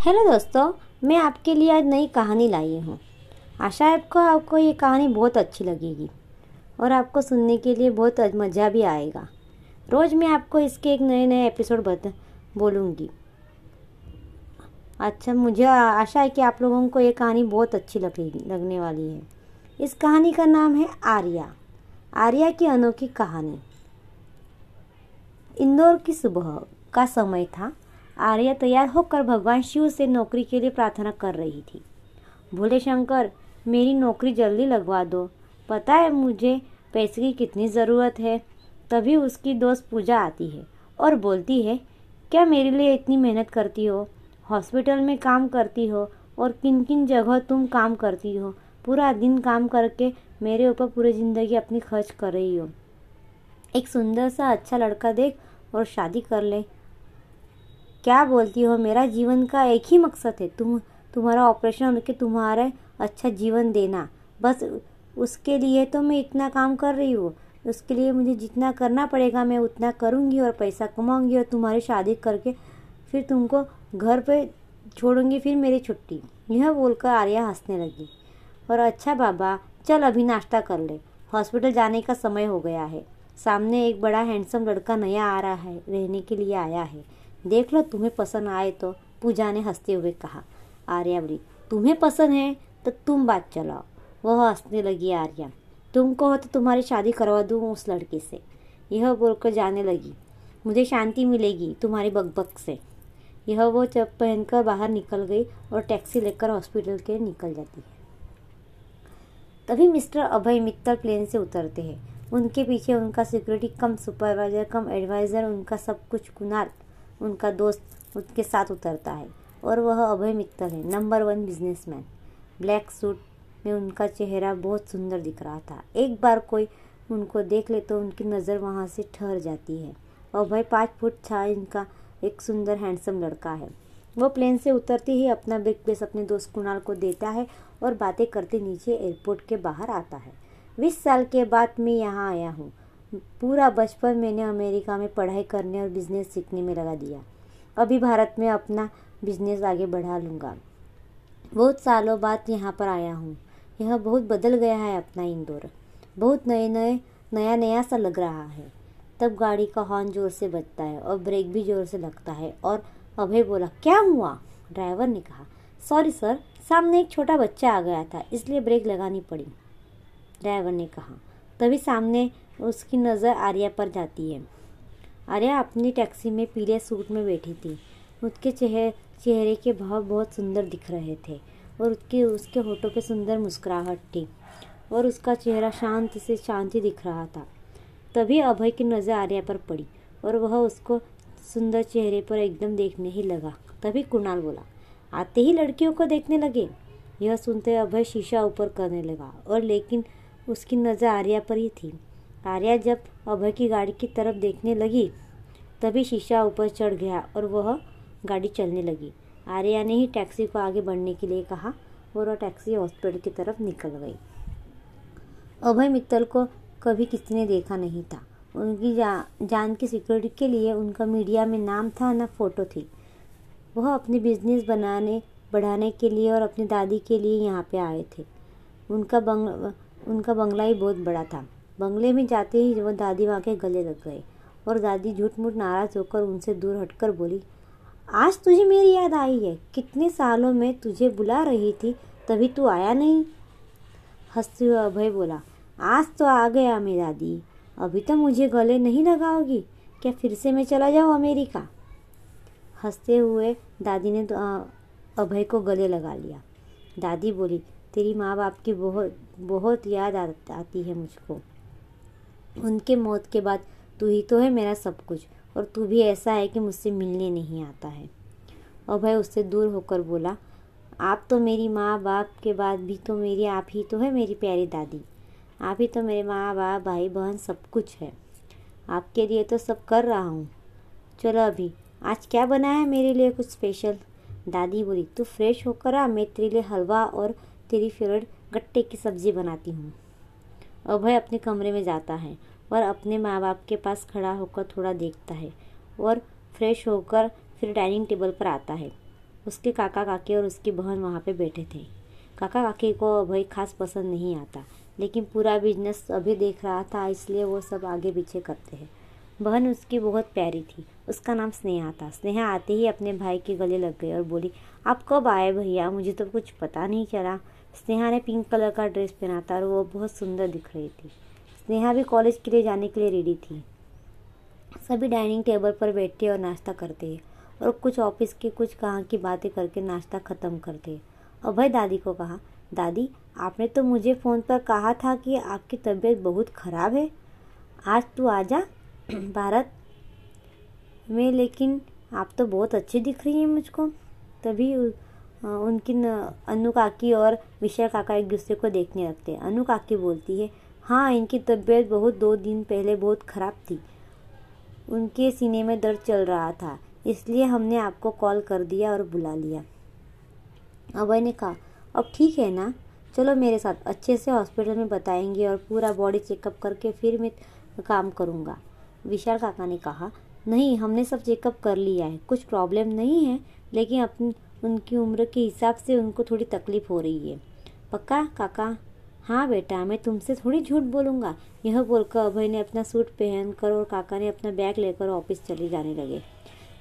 Hello दोस्तों, मैं आपके लिए आज नई कहानी लाई हूँ। आशा है आपको आपको ये कहानी बहुत अच्छी लगेगी और आपको सुनने के लिए बहुत मज़ा भी आएगा। रोज़ मैं आपको इसके एक नए नए एपिसोड बता, बोलूँगी। अच्छा मुझे आशा है कि आप लोगों को ये कहानी बहुत अच्छी लगेगी, लगने वाली है। इस कहानी का नाम है आर्या। आर्या की अनोखी कहानी। इंदौर की सुबह का समय था। आर्या तैयार होकर भगवान शिव से नौकरी के लिए प्रार्थना कर रही थी। भोले शंकर, मेरी नौकरी जल्दी लगवा दो। पता है मुझे पैसे की कितनी ज़रूरत है? तभी उसकी दोस्त पूजा आती है और बोलती है, क्या मेरे लिए इतनी मेहनत करती हो? हॉस्पिटल में काम करती हो? और किन किन जगह तुम काम करती हो? पूरा दिन काम करके मेरे ऊपर पूरी ज़िंदगी अपनी खर्च कर रही हो। एक सुंदर सा अच्छा लड़का देख और शादी कर ले। क्या बोलती हो? मेरा जीवन का एक ही मकसद है। तुम, तुम्हारा ऑपरेशन होकर तुम्हारा अच्छा जीवन देना। बस उसके लिए तो मैं इतना काम कर रही हूँ। उसके लिए मुझे जितना करना पड़ेगा, मैं उतना करूँगी और पैसा कमाऊँगी और तुम्हारी शादी करके फिर तुमको घर पे छोड़ूँगी, फिर मेरी छुट्टी। यह बोलकर आर्या हंसने लगी। और अच्छा बाबा, चल अभी नाश्ता कर ले। हॉस्पिटल जाने का समय हो गया है। सामने एक बड़ा हैंडसम लड़का नया आ रहा है, रहने के लिए आया है। देख लो, तुम्हें पसंद आए तो पूजा ने हँसते हुए कहा आर्या बोली तुम्हें पसंद है तो तुम बात चलाओ। वह हंसने लगी आर्या तुम कहो तो तुम्हारी शादी करवा दूँ उस लड़के से। यह बोलकर जाने लगी, मुझे शांति मिलेगी तुम्हारी बकबक से। यह वो चप पहनकर बाहर निकल गई और टैक्सी लेकर हॉस्पिटल के निकल जाती है। तभी मिस्टर अभय मित्तल प्लेन से उतरते हैं। उनके पीछे उनका security cum supervisor cum adviser उनका सब कुछ कुनाल उनका दोस्त उसके साथ उतरता है और वह अभय मित्तल है number one businessman black suit में उनका चेहरा बहुत सुंदर दिख रहा था। एक बार कोई उनको देख ले तो उनकी नज़र वहाँ से ठहर जाती है। अभय पाँच फुट छा इनका एक सुंदर हैंडसम लड़का है। वो प्लेन से उतरते ही अपना बिग बेस अपने दोस्त कुणाल को देता है और बातें करते नीचे एयरपोर्ट के बाहर आता है। बीस साल के बाद मैं यहाँ आया हूँ। पूरा बचपन मैंने अमेरिका में पढ़ाई करने और बिज़नेस सीखने में लगा दिया। अभी भारत में अपना बिज़नेस आगे बढ़ा लूँगा। बहुत सालों बाद यहाँ पर आया हूँ। यह बहुत बदल गया है अपना इंदौर। बहुत नए नए नया नया सा लग रहा है। तब गाड़ी का हॉर्न ज़ोर से बजता है और ब्रेक भी ज़ोर से लगता है और अभय बोला, क्या हुआ? ड्राइवर ने कहा सॉरी सर सामने एक छोटा बच्चा आ गया था, इसलिए ब्रेक लगानी पड़ी। ड्राइवर ने कहा, तभी सामने उसकी नज़र आर्या पर जाती है। आर्या अपनी टैक्सी में पीले सूट में बैठी थी। उसके चेहरे चेहरे के भाव बहुत सुंदर दिख रहे थे और उसके उसके होठों पे सुंदर मुस्कुराहट थी और उसका चेहरा शांत से शांति दिख रहा था। तभी अभय की नज़र आर्या पर पड़ी और वह उसको सुंदर चेहरे पर एकदम देखने ही लगा। तभी कुणाल बोला, आते ही लड़कियों को देखने लगे? यह सुनते अभय शीशा ऊपर करने लगा और लेकिन उसकी नज़र आर्या पर ही थी। आर्या जब अभय की गाड़ी की तरफ़ देखने लगी तभी शीशा ऊपर चढ़ गया और वह गाड़ी चलने लगी। आर्या ने ही टैक्सी को आगे बढ़ने के लिए कहा और वह टैक्सी हॉस्पिटल की तरफ़ निकल गई। अभय मित्तल को कभी किसी ने देखा नहीं था। उनकी जा, जान की सिक्योरिटी के लिए उनका मीडिया में नाम था न फ़ोटो थी। वह अपने बिज़नेस बनाने बढ़ाने के लिए और अपनी दादी के लिए यहाँ पे आए थे। उनका बंग उनका बंगला ही बहुत बड़ा था। बंगले में जाते ही वो दादी वहाँ के गले लग गए और दादी झूठ मूठ नाराज़ होकर उनसे दूर हटकर बोली, आज तुझे मेरी याद आई है। कितने सालों में तुझे बुला रही थी, तभी तू आया नहीं? हँसते हुए अभय बोला, आज तो आ गया मेरी दादी। अभी तो मुझे गले नहीं लगाओगी। क्या फिर से मैं चला जाऊँ अमेरिका? हँसते हुए दादी ने अभय को गले लगा लिया। दादी बोली, तेरी माँ बाप की बहुत बहुत याद आती है मुझको। उनके मौत के बाद तू ही तो है मेरा सब कुछ, और तू भी ऐसा है कि मुझसे मिलने नहीं आता है। अभय उससे दूर होकर बोला, आप तो मेरी माँ बाप के बाद भी तो मेरी, आप ही तो है मेरी प्यारी दादी। आप ही तो मेरे माँ बाप भाई, बहन, सब कुछ है। आपके लिए तो सब कर रहा हूँ। चलो अभी, आज क्या बना है मेरे लिए कुछ स्पेशल दादी बोली, तू फ्रेश होकर आ, मैं तेरे लिए हलवा और तेरी फेवरेट गट्टे की सब्ज़ी बनाती हूँ। अभय अपने कमरे में जाता है और अपने माँ बाप के पास खड़ा होकर थोड़ा देखता है और फ्रेश होकर फिर डाइनिंग टेबल पर आता है। उसके काका काकी और उसकी बहन वहाँ पे बैठे थे। काका काकी को अभय खास पसंद नहीं आता, लेकिन पूरा बिज़नेस अभी देख रहा था, इसलिए वो सब आगे पीछे करते हैं। बहन उसकी बहुत प्यारी थी, उसका नाम स्नेहा था। स्नेहा आते ही अपने भाई के गले लग गई और बोली, आप कब आए भैया? मुझे तो कुछ पता नहीं चला। स्नेहा ने पिंक कलर का ड्रेस पहना था और वो बहुत सुंदर दिख रही थी। स्नेहा भी कॉलेज के लिए जाने के लिए रेडी थी। सभी डाइनिंग टेबल पर बैठते और नाश्ता करते और कुछ ऑफ़िस के कुछ कहाँ की बातें करके नाश्ता ख़त्म करते। अभय दादी को कहा, दादी, आपने तो मुझे फ़ोन पर कहा था कि आपकी तबीयत बहुत ख़राब है। आज तू आ जा भारत में, लेकिन आप तो बहुत अच्छी दिख रही हैं मुझको। तभी उनकी अनु काकी और विषय काका एक दूसरे को देखने लगते हैं। अनु काकी बोलती है हाँ इनकी तबीयत बहुत, दो दिन पहले बहुत ख़राब थी। उनके सीने में दर्द चल रहा था, इसलिए हमने आपको कॉल कर दिया और बुला लिया। अभय ने कहा, अब ठीक है ना? चलो मेरे साथ, अच्छे से हॉस्पिटल में बताएँगे और पूरा बॉडी चेकअप करके फिर मैं काम करूँगा। विशाल काका ने कहा, नहीं, हमने सब चेकअप कर लिया है, कुछ प्रॉब्लम नहीं है, लेकिन अपनी उनकी उम्र के हिसाब से उनको थोड़ी तकलीफ़ हो रही है। पक्का, काका? हाँ बेटा, मैं तुमसे थोड़ी झूठ बोलूँगा। यह बोलकर अभय ने अपना सूट पहनकर और काका ने अपना बैग लेकर ऑफ़िस चले जाने लगे।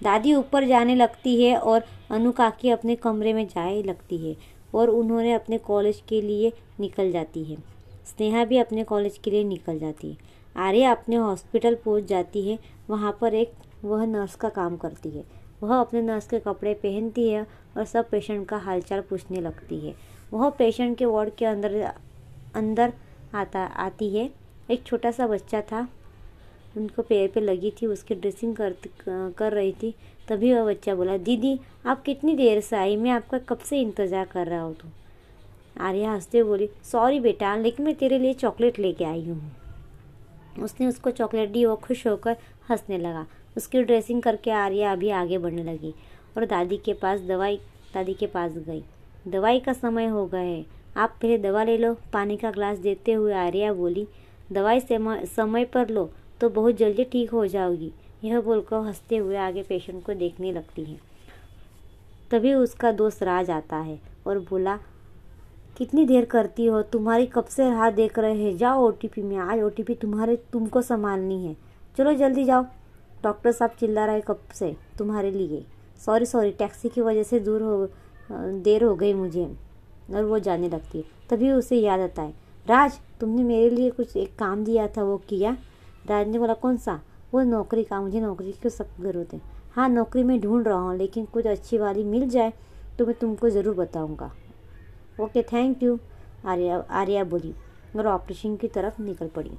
दादी ऊपर जाने लगती है और अनु काकी अपने कमरे में जाए लगती है और उन्होंने अपने कॉलेज के लिए निकल जाती है। स्नेहा भी अपने कॉलेज के लिए निकल जाती है। आर्या अपने हॉस्पिटल पहुँच जाती है। वहाँ पर एक, वह नर्स का काम करती है। वह अपने नर्स के कपड़े पहनती है और सब पेशेंट का हालचाल पूछने लगती है। वह पेशेंट के वार्ड के अंदर अंदर आता, आती है। एक छोटा सा बच्चा था। उनको पैर पे लगी थी, उसकी ड्रेसिंग कर कर रही थी। तभी वह बच्चा बोला, दीदी, आप कितनी देर से आई? मैं आपका कब से इंतज़ार कर रहा हूँ तो? आर्या हँसते बोली सॉरी बेटा, लेकिन मैं तेरे लिए चॉकलेट लेके आई हूँ। उसने उसको चॉकलेट दी वो खुश होकर हंसने लगा। उसकी ड्रेसिंग करके आर्या अभी आगे बढ़ने लगी। और दादी के पास दवाई, दादी के पास गई। दवाई का समय हो गया है। आप पहले दवा ले लो। पानी का ग्लास देते हुए आर्या बोली, दवाई समय पर लो तो बहुत जल्दी ठीक हो जाओगी। यह बोलकर हँसते हुए आगे पेशेंट को देखने लगती है। तभी उसका दोस्त राज आता है और बोला, कितनी देर करती हो? तुम्हारी कब से राह देख रहे हैं? जाओ ओटीपी में। आज ओटीपी तुम्हारे, तुमको संभालनी है। चलो जल्दी जाओ। डॉक्टर साहब चिल्ला रहे, कब से? तुम्हारे लिए। सॉरी सॉरी टैक्सी की वजह से दूर हो देर हो गई मुझे, और वो जाने लगती है। तभी उसे याद आता है, राज, तुमने मेरे लिए कुछ एक काम दिया था, वो किया? राज ने बोला, कौन सा? वो नौकरी का, मुझे नौकरी की सख्त ज़रूरत है। हाँ नौकरी में ढूंढ रहा हूँ, लेकिन कुछ अच्छी वाली मिल जाए तो मैं तुमको ज़रूर बताऊँगा। Okay, thank you. Arya Arya बोली और ऑपरेशन की तरफ़ निकल पड़ी।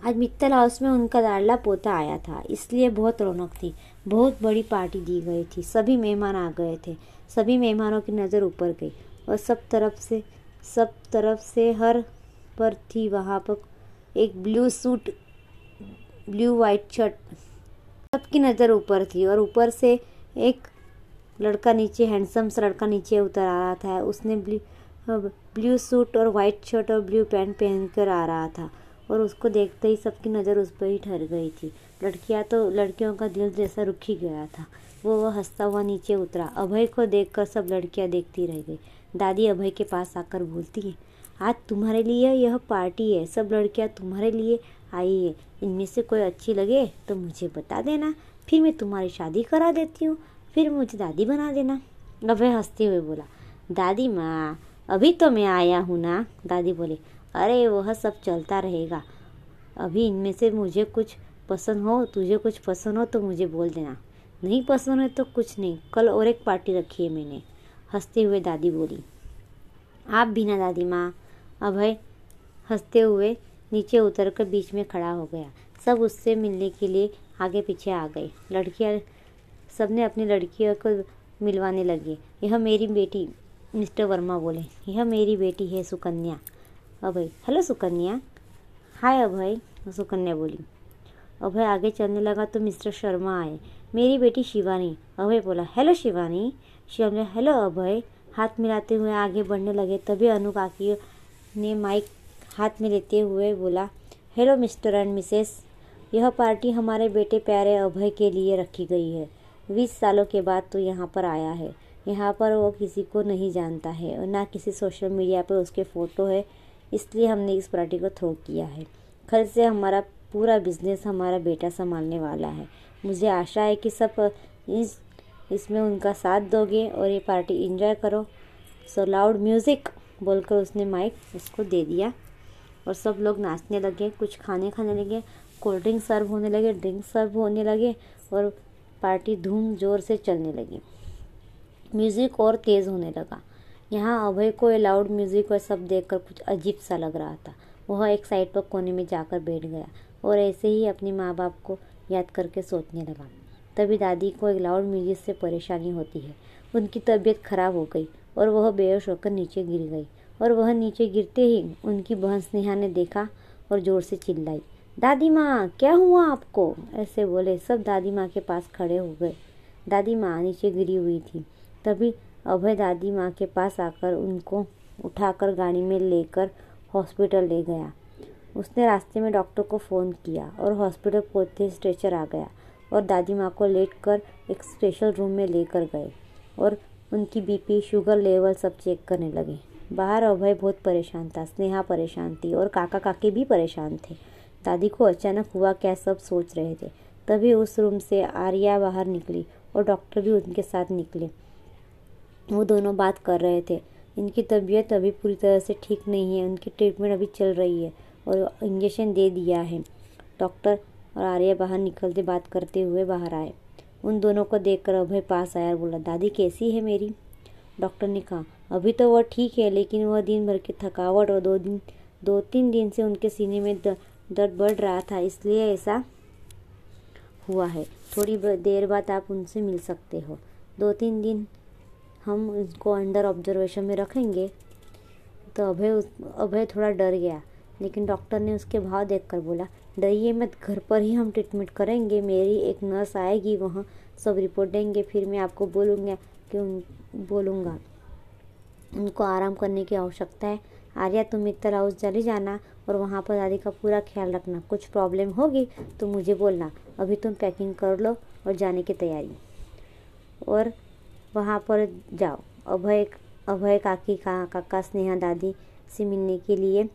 आज मित्तल हाउस में उनका लाडला पोता आया था, इसलिए बहुत रौनक थी। बहुत बड़ी पार्टी दी गई थी। सभी मेहमान आ गए थे। सभी मेहमानों की नज़र ऊपर गई और सब तरफ़ से, सब तरफ़ से हर पर थी वहाँ पर एक blue suit, blue white shirt. सबकी नज़र ऊपर थी और ऊपर से एक लड़का नीचे हैंडसम सा लड़का नीचे उतर आ रहा था। उसने ब्लू ब्लू सूट और वाइट शर्ट और ब्लू पैंट पहन कर आ रहा था। और उसको देखते ही सबकी नज़र उस पर ही ठहर गई थी। लड़कियाँ तो लड़कियों का दिल जैसा रुक ही गया था। वो वह हंसता हुआ नीचे उतरा। अभय को देखकर सब लड़कियाँ देखती रह गई। दादी अभय के पास आकर बोलती है, आज तुम्हारे लिए यह पार्टी है। सब लड़कियाँ तुम्हारे लिए आई है। इनमें से कोई अच्छी लगे तो मुझे बता देना। फिर मैं तुम्हारी शादी करा देती हूँ। फिर मुझे दादी बना देना। अभय हँसते हुए बोला, दादी माँ, अभी तो मैं आया हूँ ना? दादी बोले अरे, वह सब चलता रहेगा। अभी इनमें से मुझे कुछ पसंद हो, तुझे कुछ पसंद हो तो मुझे बोल देना। नहीं पसंद है तो कुछ नहीं। कल और एक पार्टी रखी है मैंने। हँसते हुए दादी बोली, आप भी ना दादी माँ। अभय हँसते हुए नीचे उतर कर बीच में खड़ा हो गया। सब उससे मिलने के लिए आगे पीछे आ गए। लड़कियाँ सबने अपनी लड़कियों को मिलवाने लगे। यह मेरी बेटी, मिस्टर वर्मा बोले। यह मेरी बेटी है, सुकन्या। अभय हेलो सुकन्या। हाय अभय, सुकन्या बोली। अभय आगे चलने लगा तो मिस्टर शर्मा आए। मेरी बेटी शिवानी। अभय बोला, हेलो शिवानी। शिवानी हेलो अभय। हाथ मिलाते हुए आगे बढ़ने लगे। तभी अनु काकी ने माइक हाथ में लेते हुए बोला, हेलो मिस्टर एंड मिसेस, यह पार्टी हमारे बेटे प्यारे अभय के लिए रखी गई है। बीस सालों के बाद तो यहाँ पर आया है। यहाँ पर वो किसी को नहीं जानता है और ना किसी सोशल मीडिया पर उसके फ़ोटो है इसलिए हमने इस पार्टी को थ्रो किया है। कल से हमारा पूरा बिज़नेस हमारा बेटा संभालने वाला है। मुझे आशा है कि सब इस, इसमें उनका साथ दोगे और ये पार्टी इंजॉय करो। सो लाउड म्यूज़िक बोलकर उसने माइक उसको दे दिया और सब लोग नाचने लगे, कुछ खाने खाने लगे कोल्ड ड्रिंक सर्व होने लगे ड्रिंक सर्व होने लगे और पार्टी धूम ज़ोर से चलने लगी। म्यूज़िक और तेज़ होने लगा। यहाँ अभय को लाउड म्यूज़िक और सब देखकर कुछ अजीब सा लग रहा था। वह एक साइड पर कोने में जाकर बैठ गया और ऐसे ही अपने माँ बाप को याद करके सोचने लगा। तभी दादी को एक लाउड म्यूज़िक से परेशानी होती है। उनकी तबीयत खराब हो गई और वह बेहोश होकर नीचे गिर गई और वह नीचे गिरते ही उनकी बहन स्नेहा ने देखा और ज़ोर से चिल्लाई, दादी माँ, क्या हुआ आपको? ऐसे बोले। सब दादी माँ के पास खड़े हो गए। दादी माँ नीचे गिरी हुई थी। तभी अभय दादी माँ के पास आकर उनको उठाकर गाड़ी में लेकर हॉस्पिटल ले गया। उसने रास्ते में डॉक्टर को फ़ोन किया और हॉस्पिटल पहुँचते स्ट्रेचर आ गया और दादी माँ को लेट कर एक स्पेशल रूम में लेकर गए और उनकी बीपी, शुगर लेवल सब चेक करने लगे। बाहर अभय बहुत परेशान था, स्नेहा परेशान थी और काका काकी भी परेशान थे। दादी को अचानक हुआ क्या सब सोच रहे थे। तभी उस रूम से आर्या बाहर निकली और डॉक्टर भी उनके साथ निकले। वो दोनों बात कर रहे थे। इनकी तबीयत अभी पूरी तरह से ठीक नहीं है, उनकी ट्रीटमेंट अभी चल रही है और इंजेक्शन दे दिया है। डॉक्टर और आर्या बाहर निकलते बात करते हुए बाहर आए। उन दोनों को देखकर अभय पास आया और बोला, दादी, कैसी है मेरी? डॉक्टर ने कहा, अभी तो वह ठीक है, लेकिन वह दिन भर की थकावट और दो दिन, दो तीन दिन से उनके सीने में दर्द बढ़ रहा था, इसलिए ऐसा हुआ है। थोड़ी देर बाद आप उनसे मिल सकते हो। दो तीन दिन हम उसको अंडर ऑब्जर्वेशन में रखेंगे तो अभय उस, अभय थोड़ा डर गया, लेकिन डॉक्टर ने उसके भाव देखकर बोला, डरिए मत, घर पर ही हम ट्रीटमेंट करेंगे, मेरी एक नर्स आएगी वहाँ, सब रिपोर्ट देंगे, फिर मैं आपको बोलूँगा, कि उन, बोलूँगा। उनको आराम करने की आवश्यकता है। आर्या, तुम मित्तल हाउस चली जाना और वहाँ पर दादी का पूरा ख्याल रखना। कुछ प्रॉब्लम होगी तो मुझे बोलना। अभी तुम पैकिंग कर लो और जाने की तैयारी। और वहाँ पर जाओ। अभय अभय काकी का, काका स्नेहा दादी से मिलने के लिए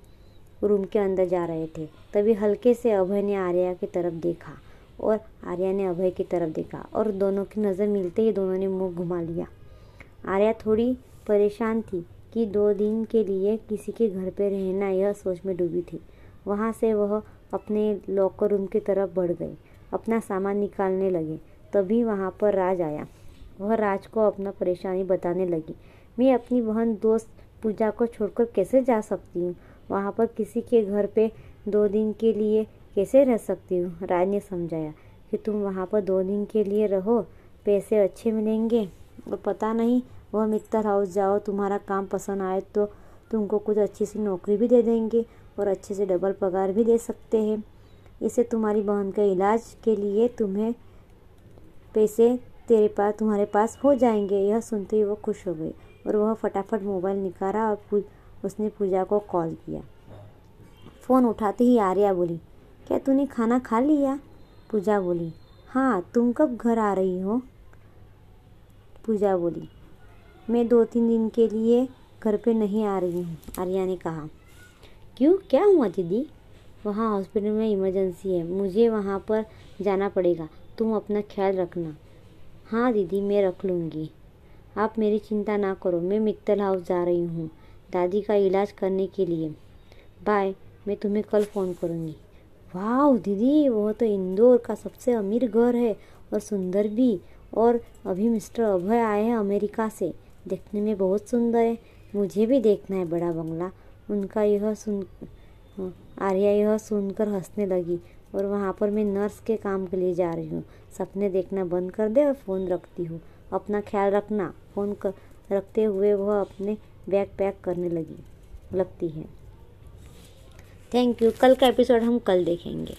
रूम के अंदर जा रहे थे। तभी हल्के से अभय ने आर्या की तरफ़ देखा और आर्या ने अभय की तरफ़ देखा और दोनों की नज़र मिलते ही दोनों ने मुँह घुमा लिया। आर्या थोड़ी परेशान थी कि दो दिन के लिए किसी के घर पर रहना यह सोच में डूबी थी। वहाँ से वह अपने लॉकर रूम की तरफ़ बढ़ गई, अपना सामान निकालने लगे। तभी वहाँ पर राज आया। वह राज को अपना परेशानी बताने लगी। मैं अपनी बहन दोस्त पूजा को छोड़कर कैसे जा सकती हूँ? वहाँ पर किसी के घर पे दो दिन के लिए कैसे रह सकती हूँ? राज ने समझाया। कि तुम वहाँ पर दो दिन के लिए रहो, पैसे अच्छे मिलेंगे। और पता नहीं, वह मित्तर हाउस जाओ, तुम्हारा काम पसंद आए तो तुमको कुछ अच्छी सी नौकरी भी दे देंगे और अच्छे से डबल पगार भी दे सकते हैं। इसे तुम्हारी बहन के इलाज के लिए तुम्हें पैसे तेरे पास, तुम्हारे पास हो जाएँगे। यह सुनते ही वो खुश हो गई और वह फटाफट मोबाइल निकाला और उसने पूजा को कॉल किया। फ़ोन उठाते ही आर्या बोली, क्या तूने खाना खा लिया? पूजा बोली हाँ तुम कब घर आ रही हो? पूजा बोली, मैं दो तीन दिन के लिए घर पे नहीं आ रही हूँ, आर्या ने कहा। क्यों? क्या हुआ दीदी? वहाँ हॉस्पिटल में इमरजेंसी है। मुझे वहाँ पर जाना पड़ेगा। तुम अपना ख्याल रखना। हाँ दीदी, मैं रख लूँगी। आप मेरी चिंता ना करो, मैं मित्तल हाउस जा रही हूँ दादी का इलाज करने के लिए। बाय, मैं तुम्हें कल फ़ोन करूँगी। वाह दीदी, वो तो इंदौर का सबसे अमीर घर है और सुंदर भी। और अभी मिस्टर अभय आए हैं अमेरिका से, देखने में बहुत सुंदर है। मुझे भी देखना है बड़ा बंगला। उनका यह सुन आर्या यह सुनकर हंसने लगी। और वहाँ पर मैं नर्स के काम के लिए जा रही हूँ। सपने देखना बंद कर दे और फ़ोन रखती हूँ। अपना ख्याल रखना। फ़ोन कर रखते हुए वह अपने बैग पैक करने लगी, लगती है। थैंक यू कल का एपिसोड हम कल देखेंगे।